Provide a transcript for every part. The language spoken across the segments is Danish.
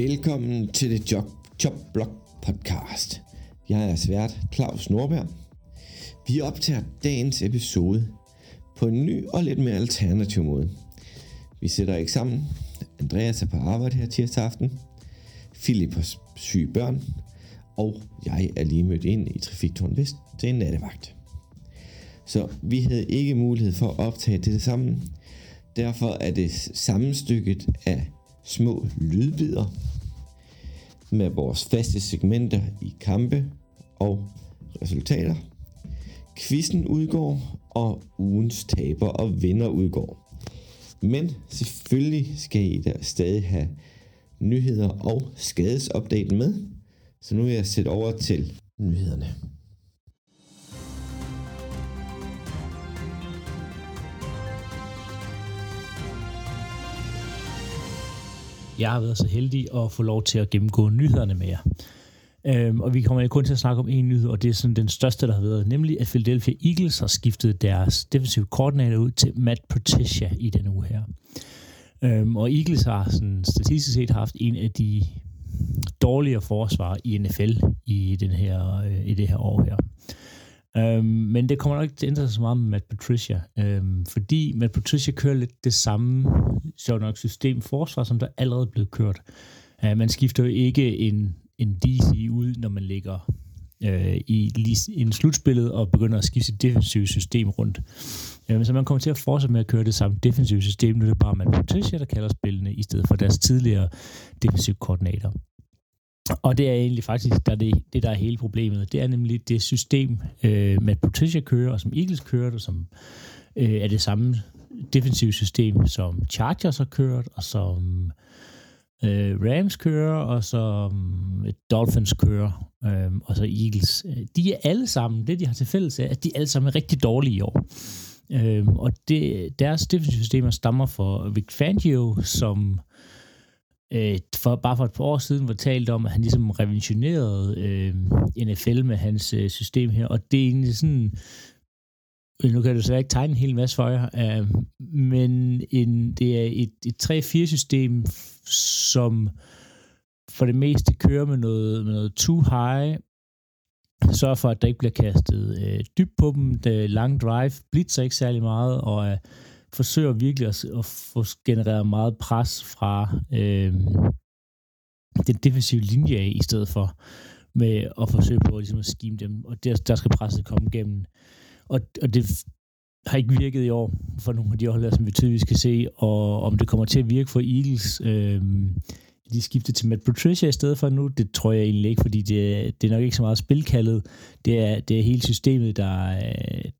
Velkommen til det Job, Job Blog podcast. Jeg er svært Claus Norberg. Vi optager dagens episode på en ny og lidt mere alternativ måde. Vi sætter ikke sammen. Andreas er på arbejde her tirsdag aften. Philip har syge børn. Og jeg er lige mødt ind i Trafiktoren Vest til en nattevagt. Så vi havde ikke mulighed for at optage det sammen. Derfor er det sammenstykket af små lydbider med vores faste segmenter i kampe og resultater. Quizzen udgår, og ugens taber og vinder udgår. Men selvfølgelig skal I da stadig have nyheder og skadesopdaten med. Så nu vil jeg sætte over til nyhederne. Jeg har været så heldig at få lov til at gennemgå nyhederne med jer. Øhm, og vi kommer kun til at snakke om en nyhed, og det er sådan den største, der har været, nemlig at Philadelphia Eagles har skiftet deres defensive koordinator ud til Matt Patricia i den uge her. Øhm, og Eagles har sådan statistisk set haft en af de dårligere forsvar i NFL i, den her, øh, i det her år her. Øhm, men det kommer nok ikke til at ændre sig så meget med Matt Patricia, øhm, fordi Matt Patricia kører lidt det samme sjovt nok system forsvar, som der allerede er blevet kørt. Øh, man skifter jo ikke en, en DC ud, når man ligger øh, i, i en slutspillet og begynder at skifte sit defensive system rundt. Øh, så man kommer til at fortsætte med at køre det samme defensive system. Nu er det bare Matt Patricia, der kalder spillene, i stedet for deres tidligere defensive koordinator. Og det er egentlig faktisk der er det, det, der er hele problemet. Det er nemlig det system, øh, med Patricia kører, og som Eagles kører, og som øh, er det samme defensive system, som Chargers har kørt, og som øh, Rams kører, og som Dolphins kører, øh, og så Eagles. De er alle sammen, det de har til fælles er, at de alle sammen er rigtig dårlige i år. Øh, og det, deres defensive systemer stammer fra Vic Fangio, som øh, Øh, for, bare for et par år siden var talt om, at han ligesom revolutionerede øh, NFL med hans øh, system her, og det er egentlig sådan, øh, nu kan du så ikke tegne en hel masse for jer, øh, men en, det er et, et 3-4 system, som for det meste kører med noget, med noget too high, sørger for, at der ikke bliver kastet øh, dybt på dem, det lang drive blitzer ikke særlig meget, og øh, forsøger virkelig at, at få genereret meget pres fra øh, den defensive linje af, i stedet for med at forsøge på ligesom at skime dem, og der, der skal presset komme igennem. Og, og det har ikke virket i år for nogle af de hold, som vi tydeligvis kan se, og om det kommer til at virke for Eagles. Øh, de skifter til Matt Patricia i stedet for nu, det tror jeg egentlig ikke, fordi det, det er nok ikke så meget spilkaldet. Det er, det er hele systemet, der,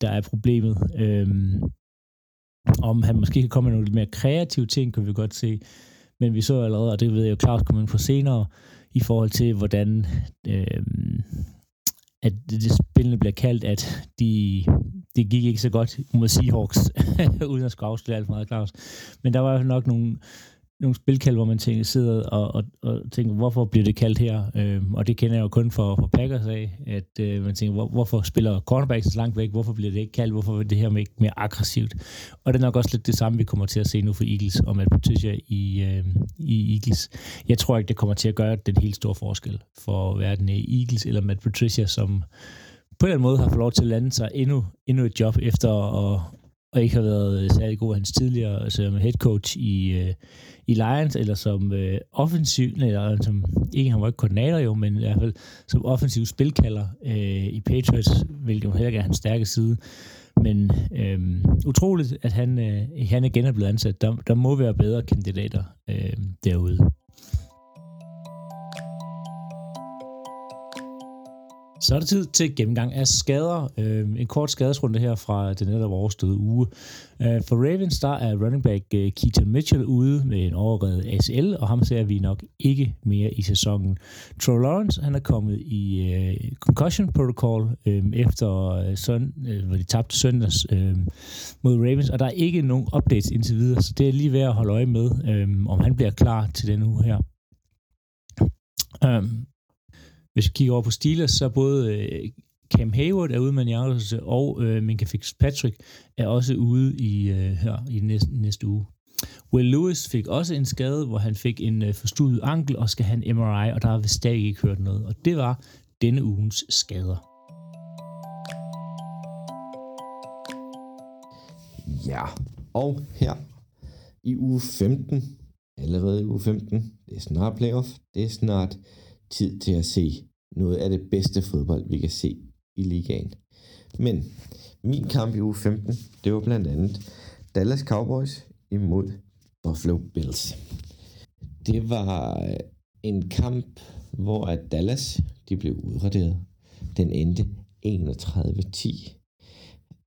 der er problemet. Øhm, om han måske kan komme med nogle lidt mere kreative ting, kan vi godt se. Men vi så allerede, og det ved jeg jo klart komme ind på senere, i forhold til, hvordan øh, at det, det bliver kaldt, at de, det gik ikke så godt mod Seahawks, uden at skulle afsløre alt for meget, Claus. Men der var nok nogle, nogle spilkald, hvor man tænker, sidder og, og, og tænker, hvorfor bliver det kaldt her? Øhm, og det kender jeg jo kun for, for Packers af, at øh, man tænker, hvor, hvorfor spiller cornerbacks så langt væk? Hvorfor bliver det ikke kaldt? Hvorfor er det her ikke mere aggressivt? Og det er nok også lidt det samme, vi kommer til at se nu for Eagles og Matt Patricia i, øh, i Eagles. Jeg tror ikke, det kommer til at gøre den helt store forskel for hverken i Eagles eller Matt Patricia, som på den måde har fået lov til at lande sig endnu, endnu et job efter at, og ikke har været særlig god hans tidligere altså head coach i, øh, i Lions, eller som øh, offensiv, eller som, ikke han var ikke koordinator jo, men i hvert fald som offensiv spilkalder øh, i Patriots, hvilket jo heller ikke er hans stærke side. Men øh, utroligt, at han, øh, han igen er blevet ansat. Der, der må være bedre kandidater øh, derude. Så er det tid til gennemgang af skader. Øh, en kort skadesrunde her fra den netop overståede uge. Øh, for Ravens, der er running back øh, Keaton Mitchell ude med en overredet ACL, og ham ser vi nok ikke mere i sæsonen. Troy Lawrence, han er kommet i øh, concussion protocol øh, efter øh, søn, øh, hvor de tabte søndags øh, mod Ravens, og der er ikke nogen updates indtil videre, så det er lige værd at holde øje med, øh, om han bliver klar til den uge her. Um, hvis vi kigger over på Steelers, så både øh, Cam Hayward er ude med en hjertelse, og øh, Minka Fitzpatrick er også ude i, øh, her i næste, næste uge. Will Lewis fik også en skade, hvor han fik en øh, forstudet ankel og skal have en MRI, og der har vi stadig ikke hørt noget. Og det var denne ugens skader. Ja, og her i uge 15, allerede i uge 15, det er snart playoff, det er snart tid til at se noget af det bedste fodbold, vi kan se i ligaen. Men min kamp i uge 15, det var blandt andet Dallas Cowboys imod Buffalo Bills. Det var øh, en kamp, hvor at Dallas de blev udraderet. Den endte 31-10.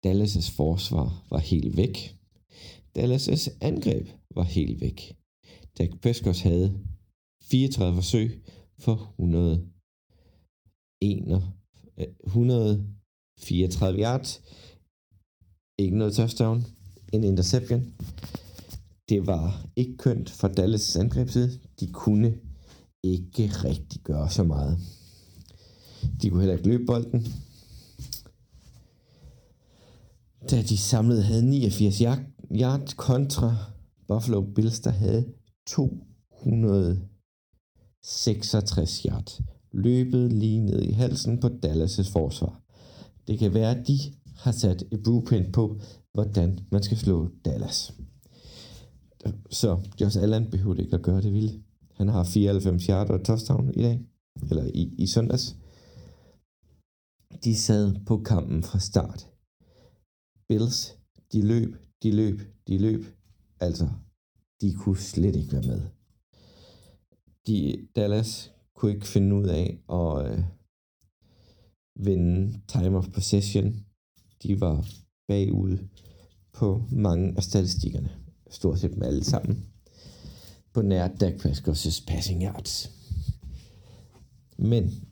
Dallas' forsvar var helt væk. Dallas' angreb var helt væk. Dak Prescott havde 34 forsøg for 100 134 øh, yards. Ikke noget touchdown. En interception. Det var ikke kønt for Dallas' angrebsside. De kunne ikke rigtig gøre så meget. De kunne heller ikke løbe bolden. Da de samlede havde 89 yards kontra Buffalo Bills, der havde 266 yards løbet lige ned i halsen på Dallas' forsvar. Det kan være, at de har sat et blueprint på, hvordan man skal slå Dallas. Så Josh Allen behøver ikke at gøre det vildt. Han har 94 yards og touchdown i dag, eller i, i søndags. De sad på kampen fra start. Bills, de løb, de løb, de løb. Altså, de kunne slet ikke være med. De, Dallas kunne ikke finde ud af at øh, vinde time of possession. De var bagud på mange af statistikkerne. Stort set dem alle sammen. På nær Dak Prescott's passing yards. Men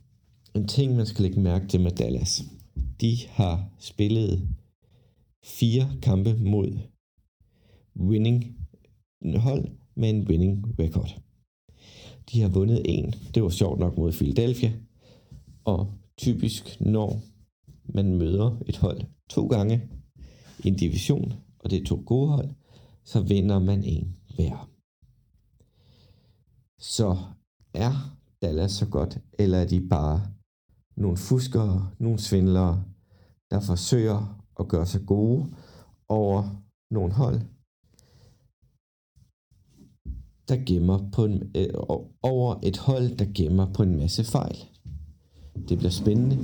en ting, man skal lægge mærke til med Dallas. De har spillet fire kampe mod winning hold med en winning record. De har vundet en. Det var sjovt nok mod Philadelphia. Og typisk, når man møder et hold to gange i en division, og det er to gode hold, så vinder man en hver. Så er Dallas så godt, eller er de bare nogle fuskere, nogle svindlere, der forsøger at gøre sig gode over nogle hold, der gemmer på en, øh, over et hold, der gemmer på en masse fejl. Det bliver spændende,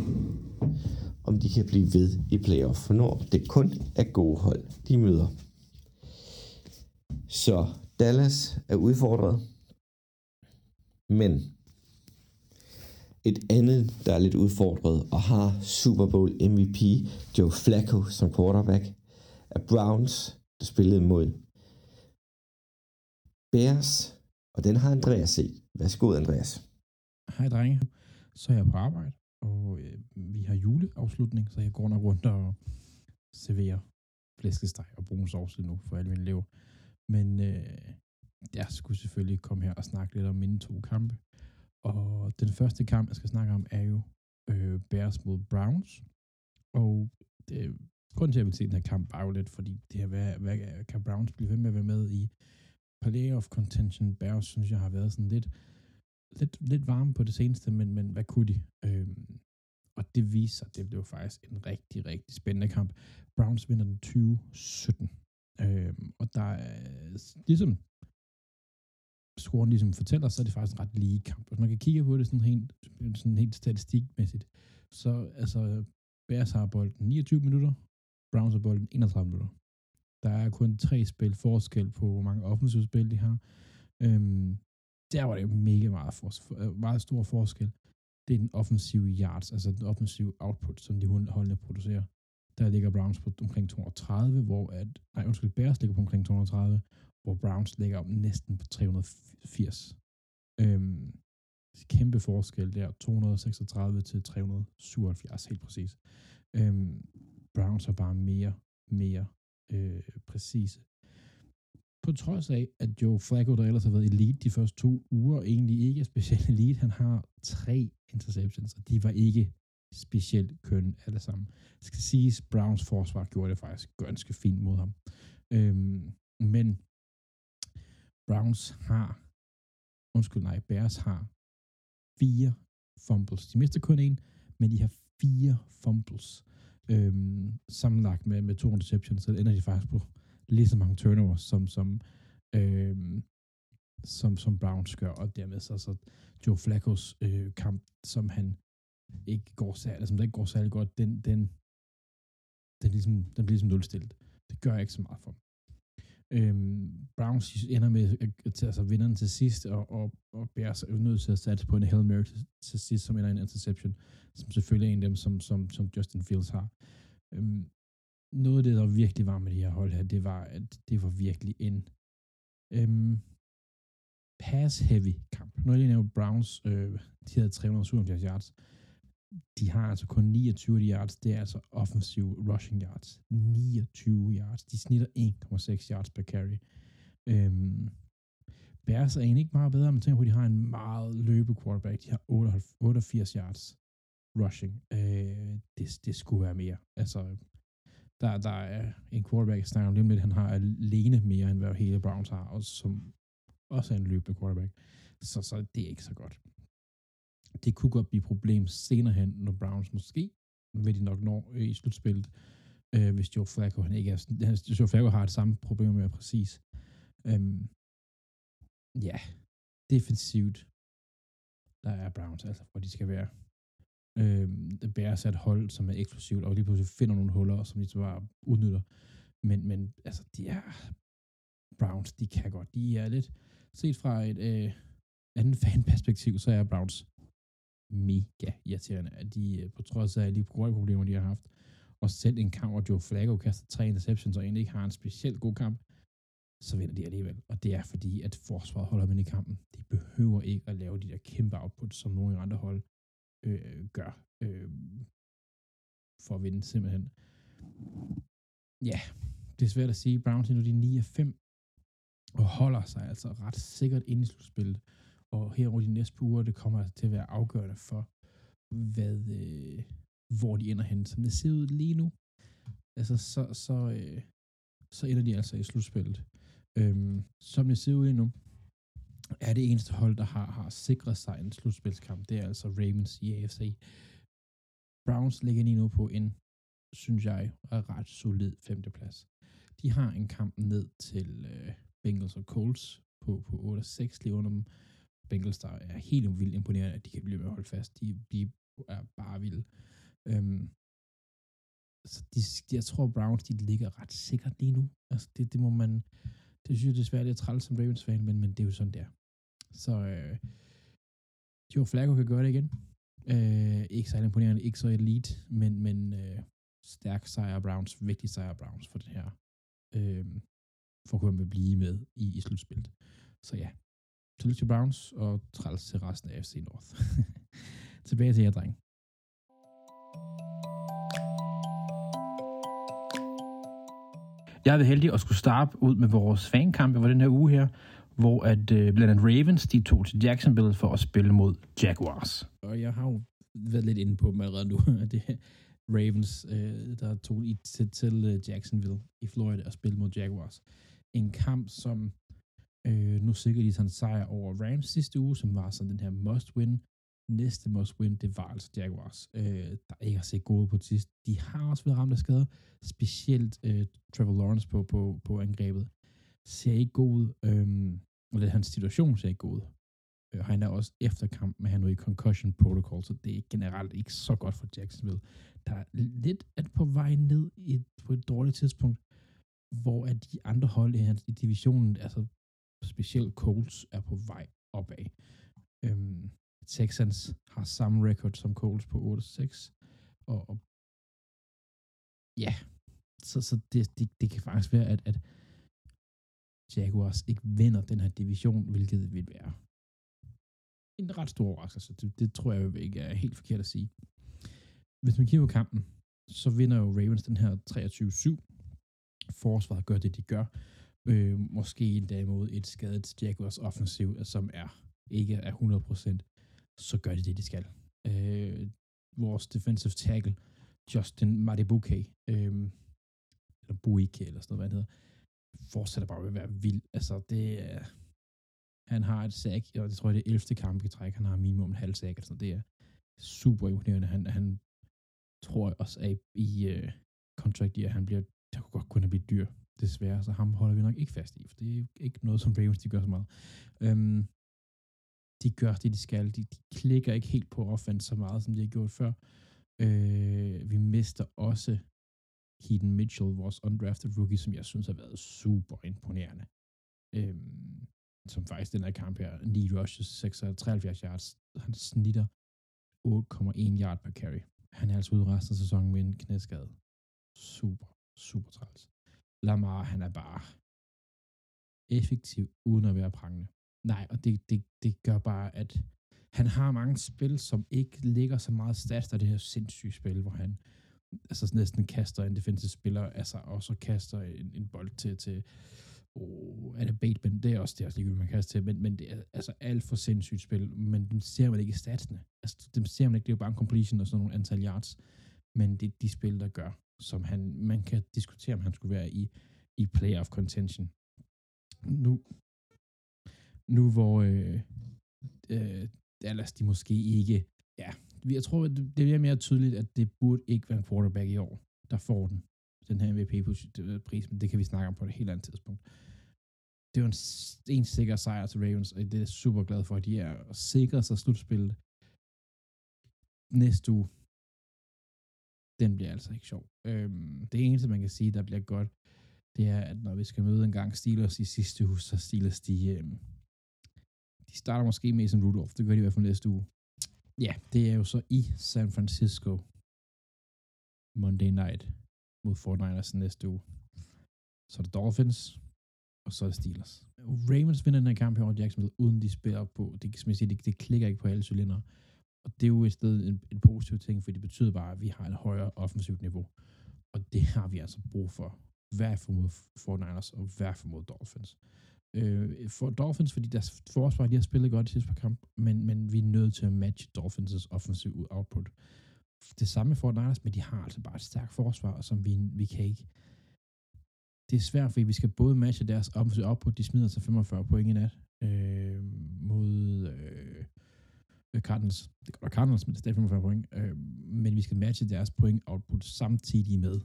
om de kan blive ved i playoff, for når det kun er gode hold, de møder. Så Dallas er udfordret, men et andet, der er lidt udfordret og har Super Bowl MVP Joe Flacco som quarterback, er Browns, der spillede mod Bears, og den har Andreas set. Værsgo, Andreas. Hej, drenge. Så er jeg på arbejde, og øh, vi har juleafslutning, så jeg går nok rundt og serverer flæskesteg og brun sovs nu for alle mine elever. Men øh, jeg skulle selvfølgelig komme her og snakke lidt om mine to kampe. Og den første kamp, jeg skal snakke om, er jo øh, Bears mod Browns. Og det, grunden til, at jeg vil se den her kamp, var jo lidt, fordi det her, hvad, hvad, kan Browns blive ved med at være med i playoff contention Bears, synes jeg har været sådan lidt, lidt, lidt varme på det seneste, men, men hvad kunne de? Øhm, og det viser det blev faktisk en rigtig, rigtig spændende kamp. Browns vinder den 20-17. Øhm, og der er ligesom scoren ligesom fortæller, så er det faktisk en ret lige kamp. Hvis man kan kigge på det sådan helt, sådan helt statistikmæssigt, så altså Bears har bolden 29 minutter, Browns har bolden 31 minutter. Der er kun tre spil forskel på, hvor mange offensive spil de har. Øhm, der var det jo mega meget, for, øh, meget stor forskel. Det er den offensive yards, altså den offensive output, som de holdene producerer. Der ligger Browns på omkring 230, hvor at, nej, undskyld, Bears ligger på omkring 230, hvor Browns ligger om næsten på 380. Øhm, kæmpe forskel der, 236 til 377, helt præcis. Øhm, Browns har bare mere, mere øh, præcise. På trods af, at Joe Flacco, der ellers har været elite de første to uger, egentlig ikke er specielt elite. Han har tre interceptions, og de var ikke specielt køn alle sammen. Det skal siges, Browns forsvar gjorde det faktisk ganske fint mod ham. Øhm, men Browns har, undskyld nej, Bears har fire fumbles. De mister kun en, men de har fire fumbles. Øhm, sammenlagt med, med to interceptions, så ender de faktisk på lige så mange turnovers, som, som, øhm, som, som Browns gør, og dermed så, så Joe Flacco's øh, kamp, som han ikke går særlig, som der ikke går særlig godt, den, den, den, ligesom, den bliver ligesom nulstillet. Det gør ikke så meget for dem. Øhm, Browns ender med at tage altså vinderen til sidst, og, og, og Bears er nødt til at satse på en Hail Mary til, til sidst, som ender en interception, som selvfølgelig er en af dem, som, som, som Justin Fields har. Øhm, noget af det, der virkelig var med de her hold her, det var, at det var virkelig en øhm, pass-heavy kamp. Når jeg lige nævner Browns, øh, de havde 377 yards, de har altså kun 29 yards. Det er altså offensiv rushing yards. 29 yards. De snitter 1,6 yards per carry. Øhm, Bears er egentlig ikke meget bedre, men tænker på, at de har en meget løbe quarterback. De har 88 yards rushing. Øh, det, det skulle være mere. Altså, der, der er en quarterback, jeg snakker om lige lidt, han har alene mere, end hvad hele Browns har, og som også er en løbende quarterback. Så, så det er ikke så godt det kunne godt blive et problem senere hen, når Browns måske vil de nok når øh, i slutspillet, øh, hvis Joe Flacco han ikke er sådan, Joe Flacco har det samme problem med præcis. Øhm, ja, defensivt, der er Browns altså, hvor de skal være. Øhm, det bærer sig et hold, som er eksklusivt, og lige pludselig finder nogle huller, som de så bare udnytter. Men, men altså, de er Browns, de kan godt. De er lidt, set fra et øh, andet fanperspektiv, så er Browns mega irriterende, at de øh, på trods af de problemer, de har haft, og selv en kamp, hvor Joe Flacco kaster tre interceptions, og egentlig ikke har en specielt god kamp, så vinder de alligevel. Og det er fordi, at forsvaret holder med i kampen. De behøver ikke at lave de der kæmpe output, som nogle andre hold øh, gør, øh, for at vinde simpelthen. Ja, det er svært at sige. Browns er nu de 9-5 og holder sig altså ret sikkert ind i slutspillet. Og her over de næste par uger, det kommer altså til at være afgørende for, hvad, øh, hvor de ender hen. Som det ser ud lige nu, altså så, så, øh, så ender de altså i slutspillet. Øhm, som det ser ud lige nu, er det eneste hold, der har, har sikret sig en slutspilskamp. Det er altså Ravens i AFC. Browns ligger lige nu på en, synes jeg, ret solid femteplads. De har en kamp ned til øh, Bengals og Colts på, på 8-6 lige under dem. Bengals, der er helt vildt imponerende, at de kan blive med at holde fast. De, de er bare vilde. Øhm, så de, jeg tror, Browns, de ligger ret sikkert lige nu. Altså, det, det må man, det synes jeg desværre, det er træls som Ravens-fan, men, men det er jo sådan, der. Så øh, Joe Flacco kan gøre det igen. Øh, ikke så imponerende, ikke så elite, men, men øh, stærk sejr Browns, vigtig sejr Browns for det her. Øh, for at kunne blive med i, i slutspillet. Så ja, Tillykke til Browns, og træls til resten af FC North. Tilbage til jer, dreng. Jeg er heldig at skulle starte ud med vores fankampe for den her uge her, hvor at øh, blandt andet Ravens, de tog til Jacksonville for at spille mod Jaguars. Og jeg har jo været lidt inde på dem allerede nu, at det Ravens, øh, der tog i til, til øh, Jacksonville i Florida og spille mod Jaguars. En kamp, som Øh, nu sikkert de sådan en sejr over Rams sidste uge, som var sådan den her must-win. Næste must-win, det var altså Jaguars, øh, der ikke har set gode på det sidste. De har også været ramt af skader, specielt øh, Trevor Lawrence på, på, på angrebet. Ser ikke god ud, øh, eller hans situation ser ikke god ud. Øh, han er også efter kamp med han nu i concussion protocol, så det er generelt ikke så godt for Jacksonville. Der er lidt at på vej ned i, på et dårligt tidspunkt, hvor at de andre hold i, hans, i divisionen, altså specielt Colts er på vej opad. Øhm, Texans har samme record som Colts på 8-6, og, og ja, så, så det, det, det kan faktisk være, at, at Jaguars ikke vinder den her division, hvilket vil være en ret stor overraskelse. Det, det tror jeg ikke er helt forkert at sige. Hvis man kigger på kampen, så vinder jo Ravens den her 23-7. Forsvaret gør det, de gør. Øh, måske endda imod et skadet Jaguars offensiv, øh, som er ikke er 100%, så gør de det, de skal. Øh, vores defensive tackle, Justin Madibuke, øh, eller Buike, eller sådan noget, hvad han hedder, fortsætter bare med at være vild. Altså, det er Han har et sack, og det tror jeg det er 11. kamp i træk, han har minimum en halv sack, så det er super imponerende. Han, han tror jeg også er i uh, contract i, han bliver, der kunne godt kunne blive dyr, desværre, så ham holder vi nok ikke fast i, for det er ikke noget, som Ravens de gør så meget. Øhm, de gør det, de skal. De, de klikker ikke helt på offense så meget, som de har gjort før. Øh, vi mister også Keaton Mitchell, vores undrafted rookie, som jeg synes har været super imponerende. Øhm, som faktisk den her kamp her, 9 rushes, 73 yards, han snitter 8,1 yard per carry. Han er altså ude resten af sæsonen med en knæskade. Super, super træls. Lamar, han er bare effektiv, uden at være prangende. Nej, og det, det, det gør bare, at han har mange spil, som ikke ligger så meget stats, og det her sindssyge spil, hvor han altså næsten kaster en defensive spiller, altså, og så kaster en, en bold til, til oh, er det Bateman, det er også det, er også ligegyldigt, man kaster til, men, men det er altså alt for sindssygt spil, men dem ser man ikke i statsene. Altså, dem ser man ikke, det er jo bare en completion og sådan nogle antal yards, men det er de spil, der gør, som han, man kan diskutere, om han skulle være i, i playoff contention. Nu, nu hvor øh, øh, Dallas, de måske ikke, ja, jeg tror, det bliver mere tydeligt, at det burde ikke være en quarterback i år, der får den, den her MVP-pris, øh, men det kan vi snakke om på et helt andet tidspunkt. Det er jo en, en sikker sejr til Ravens, og det er jeg super glad for, at de er sikret sig slutspillet næste uge. Den bliver altså ikke sjov. Øhm, det eneste, man kan sige, der bliver godt, det er, at når vi skal møde en gang Steelers i sidste uge, så Steelers, de, øhm, de starter måske med som Rudolph. Det gør de i hvert fald næste uge. Ja, det er jo så i San Francisco Monday night mod 49ers næste uge. Så er det Dolphins, og så er det Steelers. Ravens vinder den her kamp her over Jacksonville, uden de spiller på, det, som jeg siger, det, det klikker ikke på alle cylindre. Og det er jo et sted en, en positiv ting, for det betyder bare, at vi har et højere offensivt niveau. Og det har vi altså brug for. Hver for mod 49ers, og hver for mod Dolphins øh, for Dolphins, fordi deres forsvar, de har spillet godt i sidste par kamp, men, men vi er nødt til at matche Dolphins' offensive output. Det samme for Niners, men de har altså bare et stærkt forsvar, som vi, vi kan ikke... Det er svært, fordi vi skal både matche deres offensive output, de smider sig 45 point i nat øh, mod øh, Øh, Cardinals. Det går Cardinals, men det er stadig 45 point. Øh, men vi skal matche deres point output samtidig med,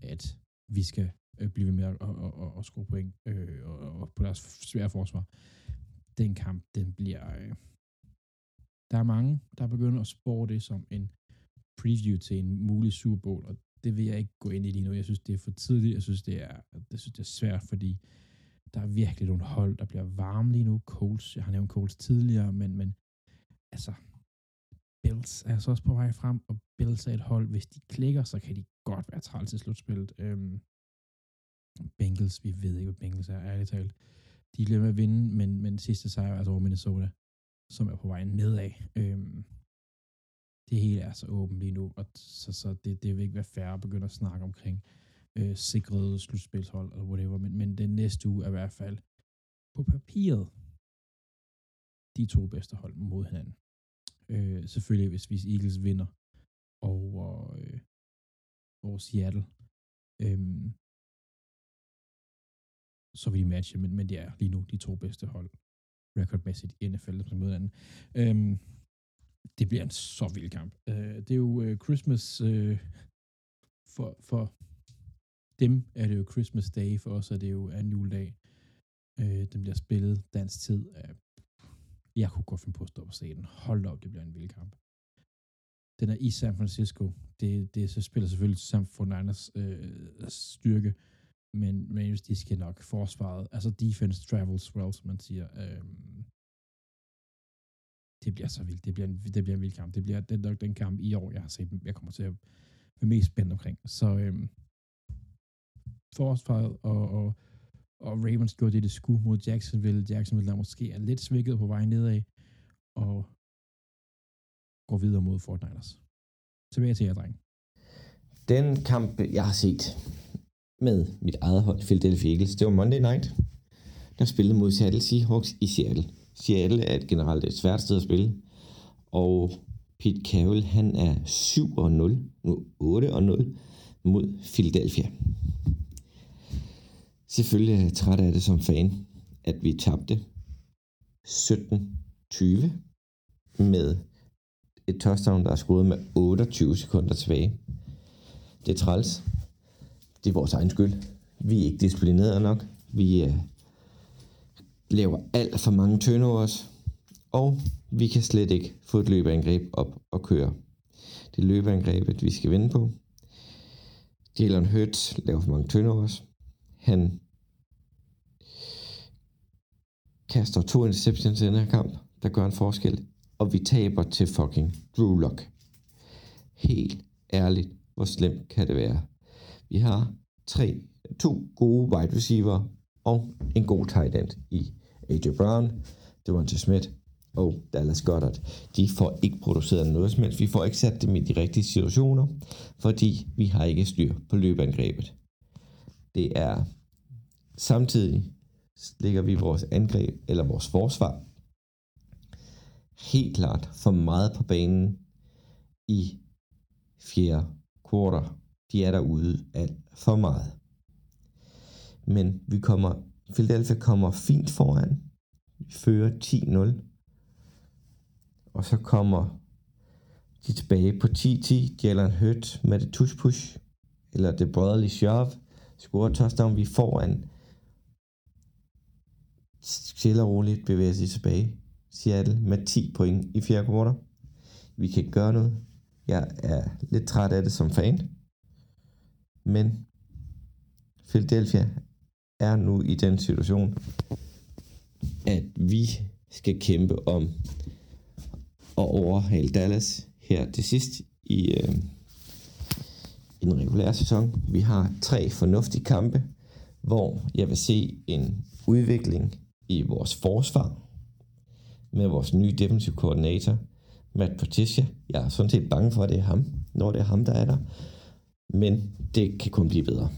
at vi skal øh, blive med at, at, at, at score point øh, og, og på deres svære forsvar. Den kamp, den bliver... Øh, der er mange, der begynder at spore det som en preview til en mulig Super Bowl, og det vil jeg ikke gå ind i lige nu. Jeg synes, det er for tidligt. Jeg synes, det er, jeg synes, det er svært, fordi der er virkelig nogle hold, der bliver varme lige nu. Coles, jeg har nævnt Coles tidligere, men, men altså, Bills er altså også på vej frem, og Bills er et hold, hvis de klikker, så kan de godt være træls til slutspillet. Øhm, Bengals, vi ved ikke, hvad Bengals er, ærligt talt. De er med at vinde, men, men sidste sejr er altså over Minnesota, som er på vej nedad. Øhm, det hele er så åbent lige nu, og så, så det, det vil ikke være fair at begynde at snakke omkring øh, sikrede slutspilshold eller whatever, men, men den næste uge er i hvert fald på papiret de to bedste hold mod hinanden. Øh, selvfølgelig, hvis, hvis Eagles vinder over, øh, over Seattle, øh, så vil de matche, men, men det er lige nu de to bedste hold recordmæssigt i NFL, der møder hinanden. Øh, det bliver en så vild kamp. Øh, det er jo øh, Christmas øh, for, for dem er det jo Christmas Day, for os er det jo en juledag. Øh, den bliver spillet dansk tid af jeg kunne godt finde på at stå på scenen. Hold op, det bliver en vild kamp. Den er i San Francisco. Det, det så spiller selvfølgelig San Fernandes øh, styrke, men, men de skal nok forsvaret, altså defense travels well, som man siger. Øh, det bliver så vildt. Det bliver en, det bliver en vild kamp. Det bliver den, den kamp i år, jeg har set, jeg kommer til at være mest spændt omkring. Så øh, forsvaret og, og og Ravens gjorde det, det skulle mod Jacksonville. Jacksonville, der måske er lidt svækket på vej nedad, og går videre mod Fort Niners. Tilbage til jer, dreng. Den kamp, jeg har set med mit eget hold, Philadelphia Eagles, det var Monday Night, der spillede mod Seattle Seahawks i Seattle. Seattle er et generelt et svært sted at spille, og Pete Carroll, han er 7-0, nu 8-0 mod Philadelphia. Selvfølgelig er jeg træt af det som fan, at vi tabte 17-20 med et touchdown, der er skudt med 28 sekunder tilbage. Det er træls. Det er vores egen skyld. Vi er ikke disciplineret nok. Vi øh, laver alt for mange turnovers. Og vi kan slet ikke få et løbeangreb op og køre. Det er løbeangrebet, vi skal vinde på. Jalen Hurts laver for mange turnovers. Han kaster to interceptions i den her kamp, der gør en forskel. Og vi taber til fucking Drew Lock. Helt ærligt, hvor slemt kan det være? Vi har tre, to gode wide receiver og en god tight end i AJ Brown, Devonta Smith og Dallas Goddard. De får ikke produceret noget som helst. Vi får ikke sat dem i de rigtige situationer, fordi vi har ikke styr på løbeangrebet. Det er samtidig ligger vi vores angreb eller vores forsvar helt klart for meget på banen i fjerde kvarter. De er derude alt for meget. Men vi kommer, Philadelphia kommer fint foran. Vi fører 10-0. Og så kommer de tilbage på 10-10. Jalen Hurt med det tush push. Eller det brotherly shove. Scorer touchdown. Vi får en stille og roligt bevæger sig tilbage. Seattle med 10 point i fjerde kvartal. Vi kan gøre noget. Jeg er lidt træt af det som fan. Men Philadelphia er nu i den situation, at vi skal kæmpe om at overhale Dallas her til sidst i, øh, i den regulære sæson. Vi har tre fornuftige kampe, hvor jeg vil se en udvikling i vores forsvar med vores nye defensive koordinator, Matt Patricia. Jeg er sådan set bange for, at det er ham, når det er ham, der er der. Men det kan kun blive bedre.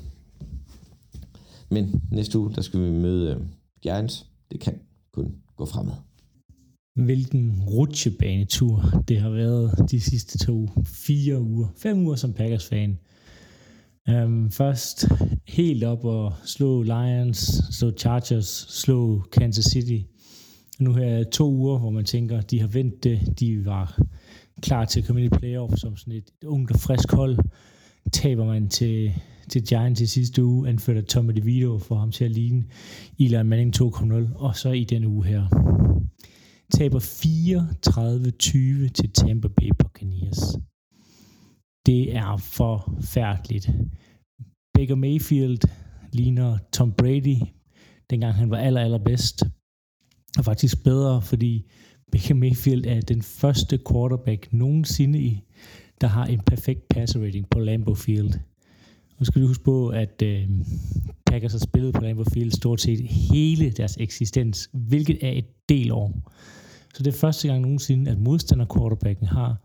Men næste uge, der skal vi møde øh, Giants. Det kan kun gå fremad. Hvilken rutsjebanetur det har været de sidste to, fire uger, fem uger som Packers-fan. Um, først helt op og slå Lions, slå Chargers, slå Kansas City. Nu her er to uger, hvor man tænker, de har vendt det, de var klar til at komme ind i playoff som sådan et, ungt og frisk hold. Taber man til, til Giants i sidste uge, anført af Tommy DeVito for ham til at ligne Eli Manning 2.0, og så i denne uge her. Taber 34-20 til Tampa Bay Buccaneers. Det er forfærdeligt. Baker Mayfield ligner Tom Brady, dengang han var aller, allerbedst. Og faktisk bedre, fordi Baker Mayfield er den første quarterback nogensinde, i, der har en perfekt passer rating på Lambeau Field. Nu skal du huske på, at øh, Packers har spillet på Lambeau Field stort set hele deres eksistens, hvilket er et del år. Så det er første gang nogensinde, at modstander quarterbacken har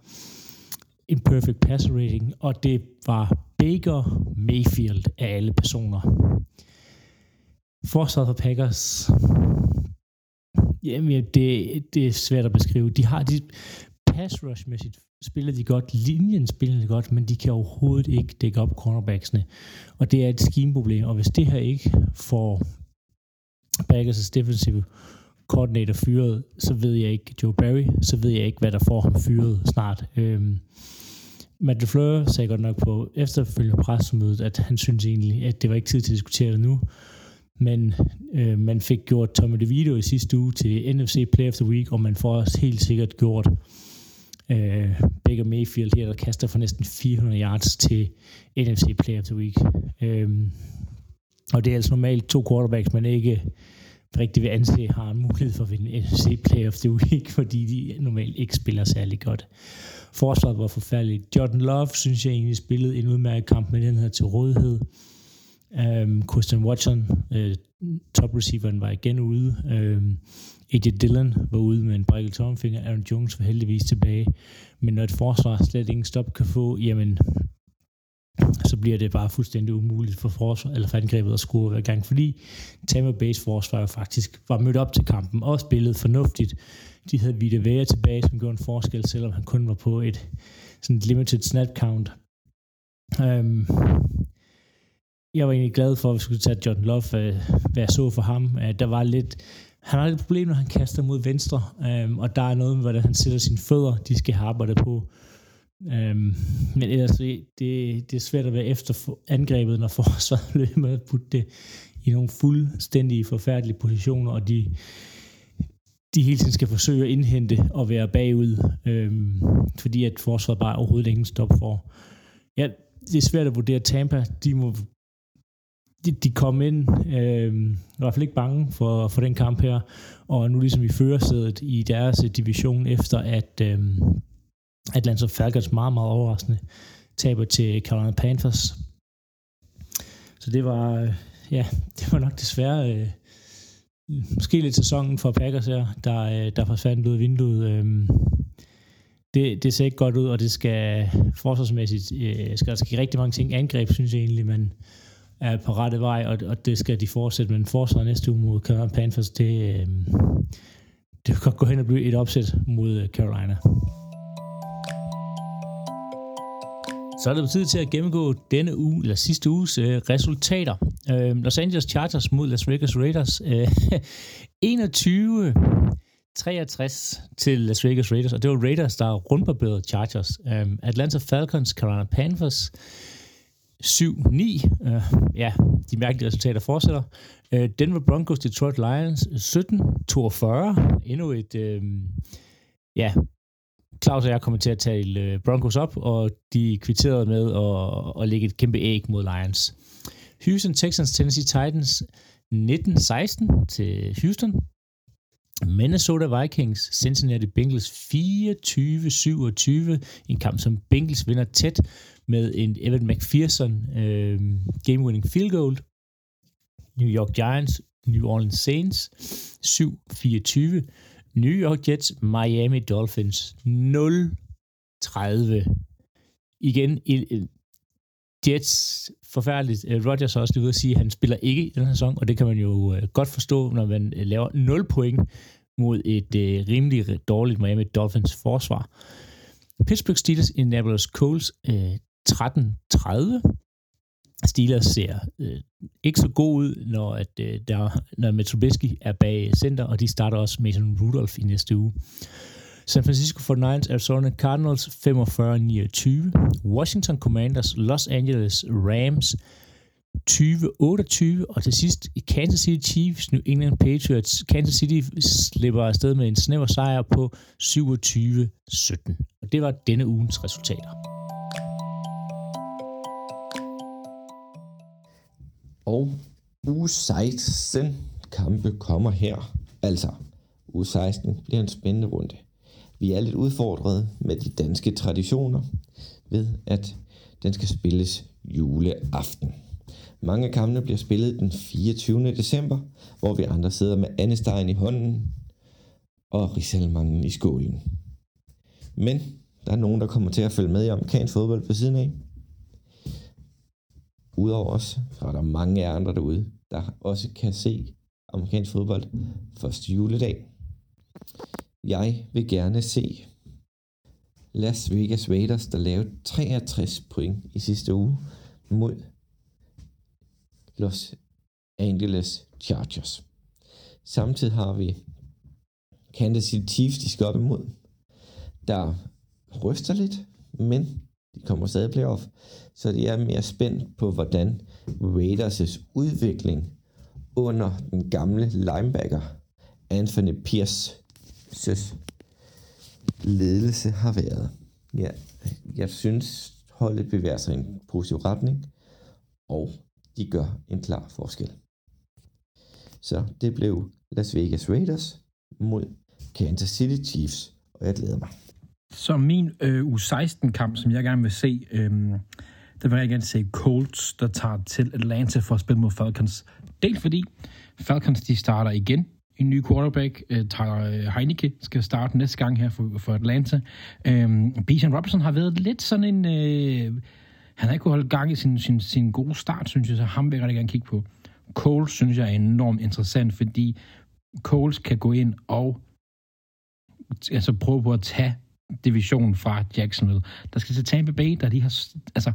en perfect passer rating, og det var Baker Mayfield af alle personer. Forsvaret for Packers, jamen det, det er svært at beskrive. De har de pass rush-mæssigt spiller de godt, linjen spiller de godt, men de kan overhovedet ikke dække op cornerbacksene. Og det er et scheme-problem, og hvis det her ikke får Packers' defensive coordinator fyret, så ved jeg ikke, Joe Barry, så ved jeg ikke, hvad der får ham fyret snart. Øhm, Matt LeFleur sagde godt nok på efterfølgende pressemødet, at han synes egentlig, at det var ikke tid til at diskutere det nu. Men øh, man fik gjort Tommy DeVito i sidste uge til NFC Player of the Week, og man får også helt sikkert gjort øh, Baker Mayfield her, der kaster for næsten 400 yards til NFC Player of the Week. Øh, og det er altså normalt to quarterbacks, man ikke rigtig vil anse har en mulighed for at vinde NFC Player of the Week, fordi de normalt ikke spiller særlig godt. Forsvaret var forfærdeligt. Jordan Love, synes jeg egentlig, spillede en udmærket kamp med den her til rådighed. Um, Christian Watson, uh, top receiveren, var igen ude. Øhm, um, AJ Dillon var ude med en brækket tomfinger. Aaron Jones var heldigvis tilbage. Men når et forsvar slet ingen stop kan få, jamen, så bliver det bare fuldstændig umuligt for forsvar, eller for angrebet at score hver gang, fordi Tampa Bay's forsvar faktisk var mødt op til kampen og spillet fornuftigt. De havde Vita Vea tilbage, som gjorde en forskel, selvom han kun var på et sådan limited snap count. Um, jeg var egentlig glad for, at vi skulle tage Jordan Love, øh, hvad jeg så for ham. Uh, der var lidt, han har lidt problem, når han kaster mod venstre, øhm, og der er noget med, hvordan han sætter sine fødder, de skal have arbejdet på. Øhm, men ellers, det, det er svært at være efter angrebet, når forsvaret løber med at putte det i nogle fuldstændig forfærdelige positioner, og de, de hele tiden skal forsøge at indhente og være bagud, øhm, fordi at forsvaret bare overhovedet ingen stop for. Ja, det er svært at vurdere Tampa. De må de, de kom ind, øh, i hvert fald ikke bange for, for den kamp her, og nu ligesom i førersædet i deres division, efter at øh, Atlanta Falcons meget, meget overraskende taber til Carolina Panthers. Så det var, øh, ja, det var nok desværre øh, måske lidt sæsonen for Packers her, der, øh, der forsvandt ud af vinduet. Øh, det, det ser ikke godt ud, og det skal forsvarsmæssigt, øh, skal der ske rigtig mange ting. Angreb, synes jeg egentlig, men er på rette vej, og, og det skal de fortsætte. Men forsvaret næste uge mod Carolina Panthers, det, øh, det kan godt gå hen og blive et opsæt mod øh, Carolina. Så er det tid til at gennemgå denne uge, eller sidste uges øh, resultater. Øh, Los Angeles Chargers mod Las Vegas Raiders. Øh, 21 63 til Las Vegas Raiders, og det var Raiders, der rundbarberede Chargers. Um, Atlanta Falcons, Carolina Panthers 7-9. Uh, øh, ja, de mærkelige resultater fortsætter. Uh, Denver Broncos, Detroit Lions 17-42. Endnu et, uh, ja, Claus og jeg kommer til at tale øh, Broncos op, og de kvitterede med at, at lægge et kæmpe æg mod Lions. Houston Texans, Tennessee Titans 19-16 til Houston. Minnesota Vikings, Cincinnati Bengals 24-27. En kamp, som Bengals vinder tæt med en Evan McPherson øh, game-winning field goal. New York Giants, New Orleans Saints 7-24. New York Jets, Miami Dolphins 0-30. Igen, Jets forfærdeligt. Øh, Rodgers har også lige ved at sige, at han spiller ikke i den her sæson, og det kan man jo øh, godt forstå, når man øh, laver 0 point mod et øh, rimelig dårligt Miami Dolphins forsvar. Pittsburgh Steelers, Indianapolis Colts øh, 13-30. Steelers ser øh, ikke så god ud, når, at, øh, der, når Metrobisky er bag center, og de starter også Mason Rudolph i næste uge. San Francisco 49ers, Arizona Cardinals 45-29. Washington Commanders, Los Angeles Rams 20-28. Og til sidst Kansas City Chiefs, New England Patriots. Kansas City slipper afsted med en snæver sejr på 27-17. Og det var denne ugens resultater. Og uge 16 kampe kommer her. Altså, uge 16 bliver en spændende runde. Vi er lidt udfordret med de danske traditioner ved, at den skal spilles juleaften. Mange kampe bliver spillet den 24. december, hvor vi andre sidder med andestegen i hånden og risalmangen i skålen. Men der er nogen, der kommer til at følge med i amerikansk fodbold på siden af. Udover os, så er der mange af andre derude, der også kan se amerikansk fodbold første juledag. Jeg vil gerne se Las Vegas Raiders, der lavede 63 point i sidste uge mod Los Angeles Chargers. Samtidig har vi Kansas City Chiefs, de skal op imod, der ryster lidt, men de kommer stadig playoff, så det er mere spændt på, hvordan Raiders' udvikling under den gamle linebacker Anthony Pierce's ledelse har været. Ja, jeg synes, holdet bevæger sig i en positiv retning, og de gør en klar forskel. Så det blev Las Vegas Raiders mod Kansas City Chiefs, og jeg glæder mig. Så min øh, U16-kamp, som jeg gerne vil se, øh, det vil jeg gerne se Colts, der tager til Atlanta for at spille mod Falcons. Dels fordi Falcons, de starter igen en ny quarterback. Øh, Tyler øh, Heineke skal starte næste gang her for, for Atlanta. Øhm, Bijan Robinson har været lidt sådan en... Øh, han har ikke kunnet holde gang i sin, sin, sin gode start, synes jeg, så ham vil jeg rigtig gerne kigge på. Coles synes jeg er enormt interessant, fordi Coles kan gå ind og altså prøve på at tage division fra Jacksonville. Der skal til Tampa Bay, der de har, altså,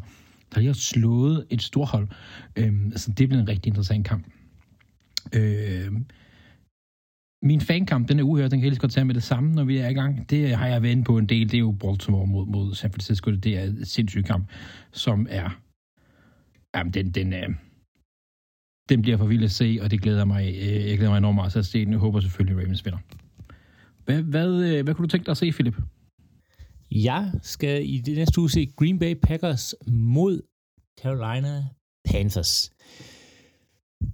der lige har slået et stort hold. Øhm, altså, det bliver en rigtig interessant kamp. Øhm, min fankamp, den er her, den kan jeg lige godt tage med det samme, når vi er i gang. Det har jeg været på en del. Det er jo Baltimore mod, mod San Francisco. Det er et sindssygt kamp, som er... Jamen, den, den, øh, den bliver for vild at se, og det glæder mig, øh, jeg glæder mig enormt meget til at se den. Jeg håber selvfølgelig, at Ravens vinder. Hvad, hvad, øh, hvad kunne du tænke dig at se, Philip? Jeg skal i det næste uge se Green Bay Packers mod Carolina Panthers.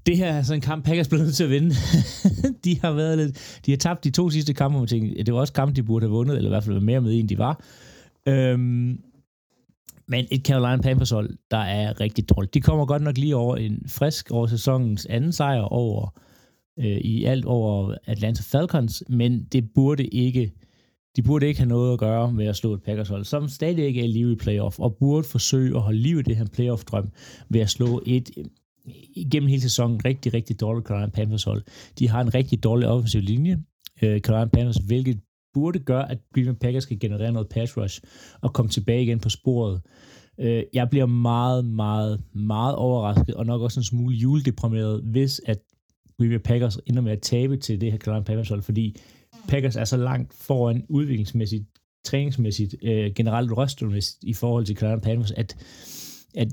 Det her er sådan en kamp, Packers blev nødt til at vinde. de har været lidt, de har tabt de to sidste kampe, og tænkte, det var også kampe, de burde have vundet, eller i hvert fald mere med, end de var. Øhm, men et Carolina Panthers hold, der er rigtig dårligt. De kommer godt nok lige over en frisk over sæsonens anden sejr over øh, i alt over Atlanta Falcons, men det burde ikke de burde ikke have noget at gøre med at slå et Packers hold, som stadig ikke er i live i playoff, og burde forsøge at holde liv i det her playoff-drøm ved at slå et gennem hele sæsonen rigtig, rigtig dårligt Carolina Panthers hold. De har en rigtig dårlig offensiv linje, øh, Carolina Panthers, hvilket burde gøre, at Green Bay Packers skal generere noget pass rush og komme tilbage igen på sporet. Øh, jeg bliver meget, meget, meget overrasket, og nok også en smule juledeprimeret, hvis at Green Bay Packers ender med at tabe til det her Carolina Panthers hold, fordi Packers er så langt foran udviklingsmæssigt, træningsmæssigt, øh, generelt røstmæssigt i forhold til Carolina Panthers, at, at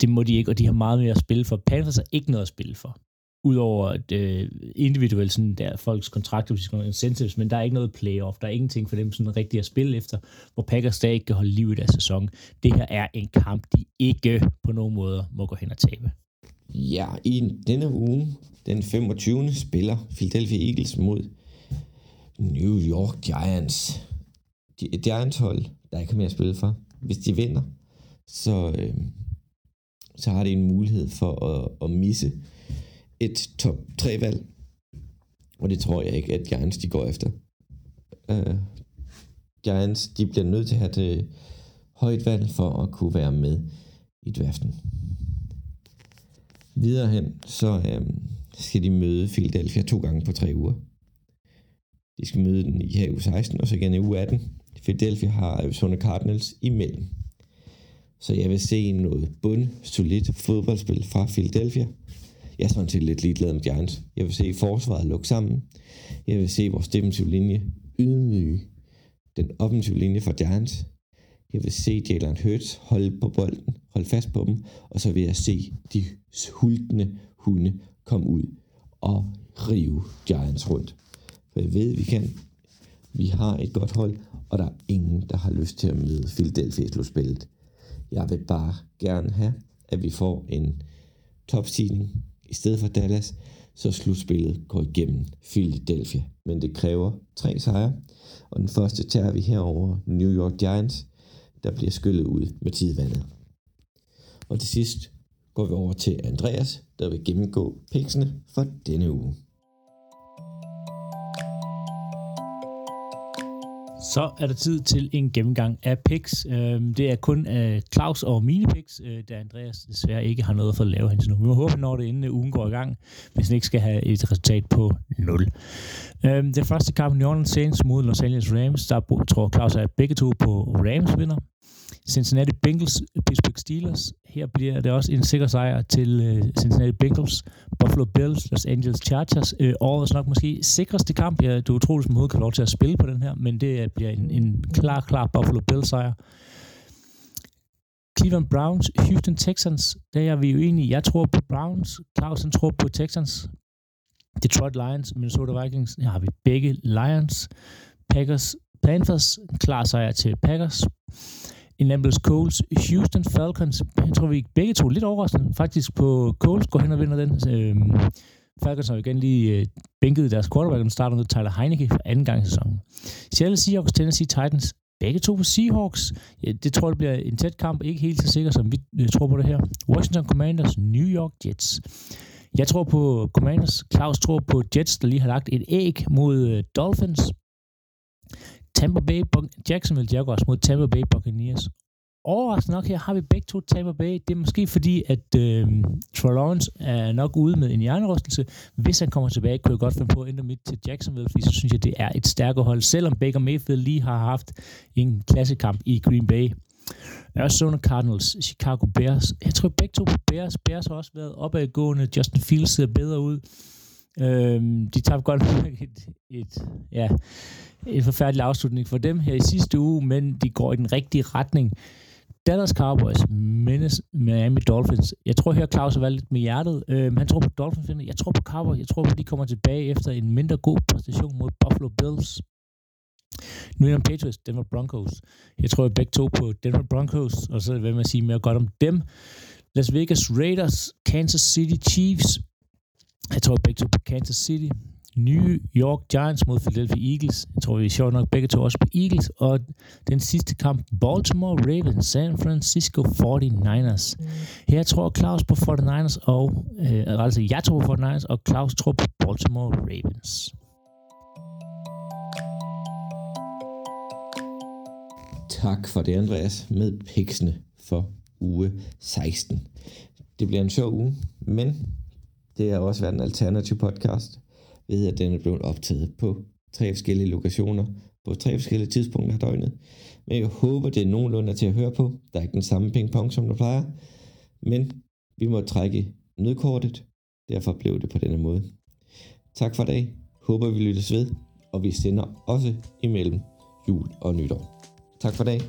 det må de ikke, og de har meget mere at spille for. Panthers har ikke noget at spille for. Udover at øh, individuelt sådan der folks kontrakter, incentives, men der er ikke noget playoff. Der er ingenting for dem sådan rigtigt at spille efter, hvor Packers stadig ikke kan holde liv i deres sæson. Det her er en kamp, de ikke på nogen måde må gå hen og tabe. Ja, i denne uge, den 25. spiller Philadelphia Eagles mod New York Giants. Et Giants hold, der ikke har mere at spille for. Hvis de vinder, så, øh, så har de en mulighed for at, at misse et top 3 valg. Og det tror jeg ikke, at Giants de går efter. Uh, Giants de bliver nødt til at have det højt valg for at kunne være med i draften. Videre hen, så øh, skal de møde Philadelphia to gange på tre uger. De skal møde den i her uge 16, og så igen i uge 18. Philadelphia har Arizona Cardinals imellem. Så jeg vil se noget bund, solidt fodboldspil fra Philadelphia. Jeg er sådan set lidt ligeglad med Giants. Jeg vil se forsvaret lukke sammen. Jeg vil se vores defensive linje ydmyge den offensive linje fra Giants. Jeg vil se Jalen Hurts holde på bolden, holde fast på dem, og så vil jeg se de hultende hunde komme ud og rive Giants rundt. For jeg ved, vi kan. Vi har et godt hold, og der er ingen, der har lyst til at møde Philadelphia i slutspillet. Jeg vil bare gerne have, at vi får en topstigning i stedet for Dallas, så slutspillet går igennem Philadelphia. Men det kræver tre sejre, og den første tager vi herover New York Giants, der bliver skyllet ud med tidvandet. Og til sidst går vi over til Andreas, der vil gennemgå piksene for denne uge. Så er der tid til en gennemgang af picks. Øhm, det er kun øh, Claus og mine picks, øh, da Andreas desværre ikke har noget for at lave hans nu. Vi må håbe, når det inden ugen går i gang, hvis han ikke skal have et resultat på 0. Øhm, den første kamp, New Orleans Saints mod Los Angeles Rams, der tror Claus er begge to på Rams vinder. Cincinnati Bengals, Pittsburgh Steelers. Her bliver det også en sikker sejr til øh, Cincinnati Bengals, Buffalo Bills, Los Angeles Chargers. Øh, årets nok måske sikreste kamp. Ja, du er utrolig som kan lov til at spille på den her, men det bliver en, en klar, klar Buffalo Bills sejr. Cleveland Browns, Houston Texans. Der er vi jo enige. Jeg tror på Browns. Clausen tror på Texans. Detroit Lions, Minnesota Vikings. Her har vi begge Lions. Packers, Panthers. Klar sejr til Packers. Indianapolis Colts, Houston Falcons. Jeg tror, vi begge to lidt overraskende faktisk på Colts går hen og vinder den. Øhm, Falcons har jo igen lige øh, bænket deres quarterback, og starter med Tyler Heineke for anden gang i sæsonen. Seattle Seahawks, Tennessee Titans, begge to på Seahawks. Ja, det tror jeg bliver en tæt kamp, ikke helt så sikker, som vi øh, tror på det her. Washington Commanders, New York Jets. Jeg tror på Commanders. Claus tror på Jets, der lige har lagt et æg mod øh, Dolphins. Tampa Bay, Jacksonville Jaguars mod Tampa Bay Buccaneers. Overraskende nok her har vi begge to Tampa Bay. Det er måske fordi, at øh, Troy Lawrence er nok ude med en hjernerystelse. Hvis han kommer tilbage, kunne jeg godt finde på at ændre mit til Jacksonville, fordi så synes jeg, det er et stærkere hold, selvom Baker Mayfield lige har haft en klassekamp i Green Bay. Arizona Cardinals, Chicago Bears. Jeg tror begge to på Bears. Bears har også været opadgående. Justin Fields ser bedre ud. Øhm, de tabte godt nok et, et, ja, en forfærdelig afslutning for dem her i sidste uge, men de går i den rigtige retning. Dallas Cowboys, Miami Dolphins. Jeg tror, her Claus har været lidt med hjertet. Øhm, han tror på Dolphins. Jeg tror på Cowboys. Jeg tror på, de kommer tilbage efter en mindre god præstation mod Buffalo Bills. New England Patriots, Denver Broncos. Jeg tror jeg begge to på Denver Broncos, og så vil man sige mere godt om dem. Las Vegas Raiders, Kansas City Chiefs. Jeg tror begge to på Kansas City. New York Giants mod Philadelphia Eagles. Jeg tror, vi er sjovt nok begge to også på Eagles. Og den sidste kamp, Baltimore Ravens, San Francisco 49ers. Her tror Claus på 49ers, og øh, altså jeg tror på 49ers, og Claus tror på Baltimore Ravens. Tak for det, Andreas, med piksene for uge 16. Det bliver en sjov uge, men det har også været en alternativ podcast, ved at den er blevet optaget på tre forskellige lokationer, på tre forskellige tidspunkter af døgnet. Men jeg håber, det er nogenlunde til at høre på. Der er ikke den samme pingpong, som der plejer. Men vi må trække nødkortet. Derfor blev det på denne måde. Tak for i dag. Håber, vi lyttes ved. Og vi sender også imellem jul og nytår. Tak for i dag.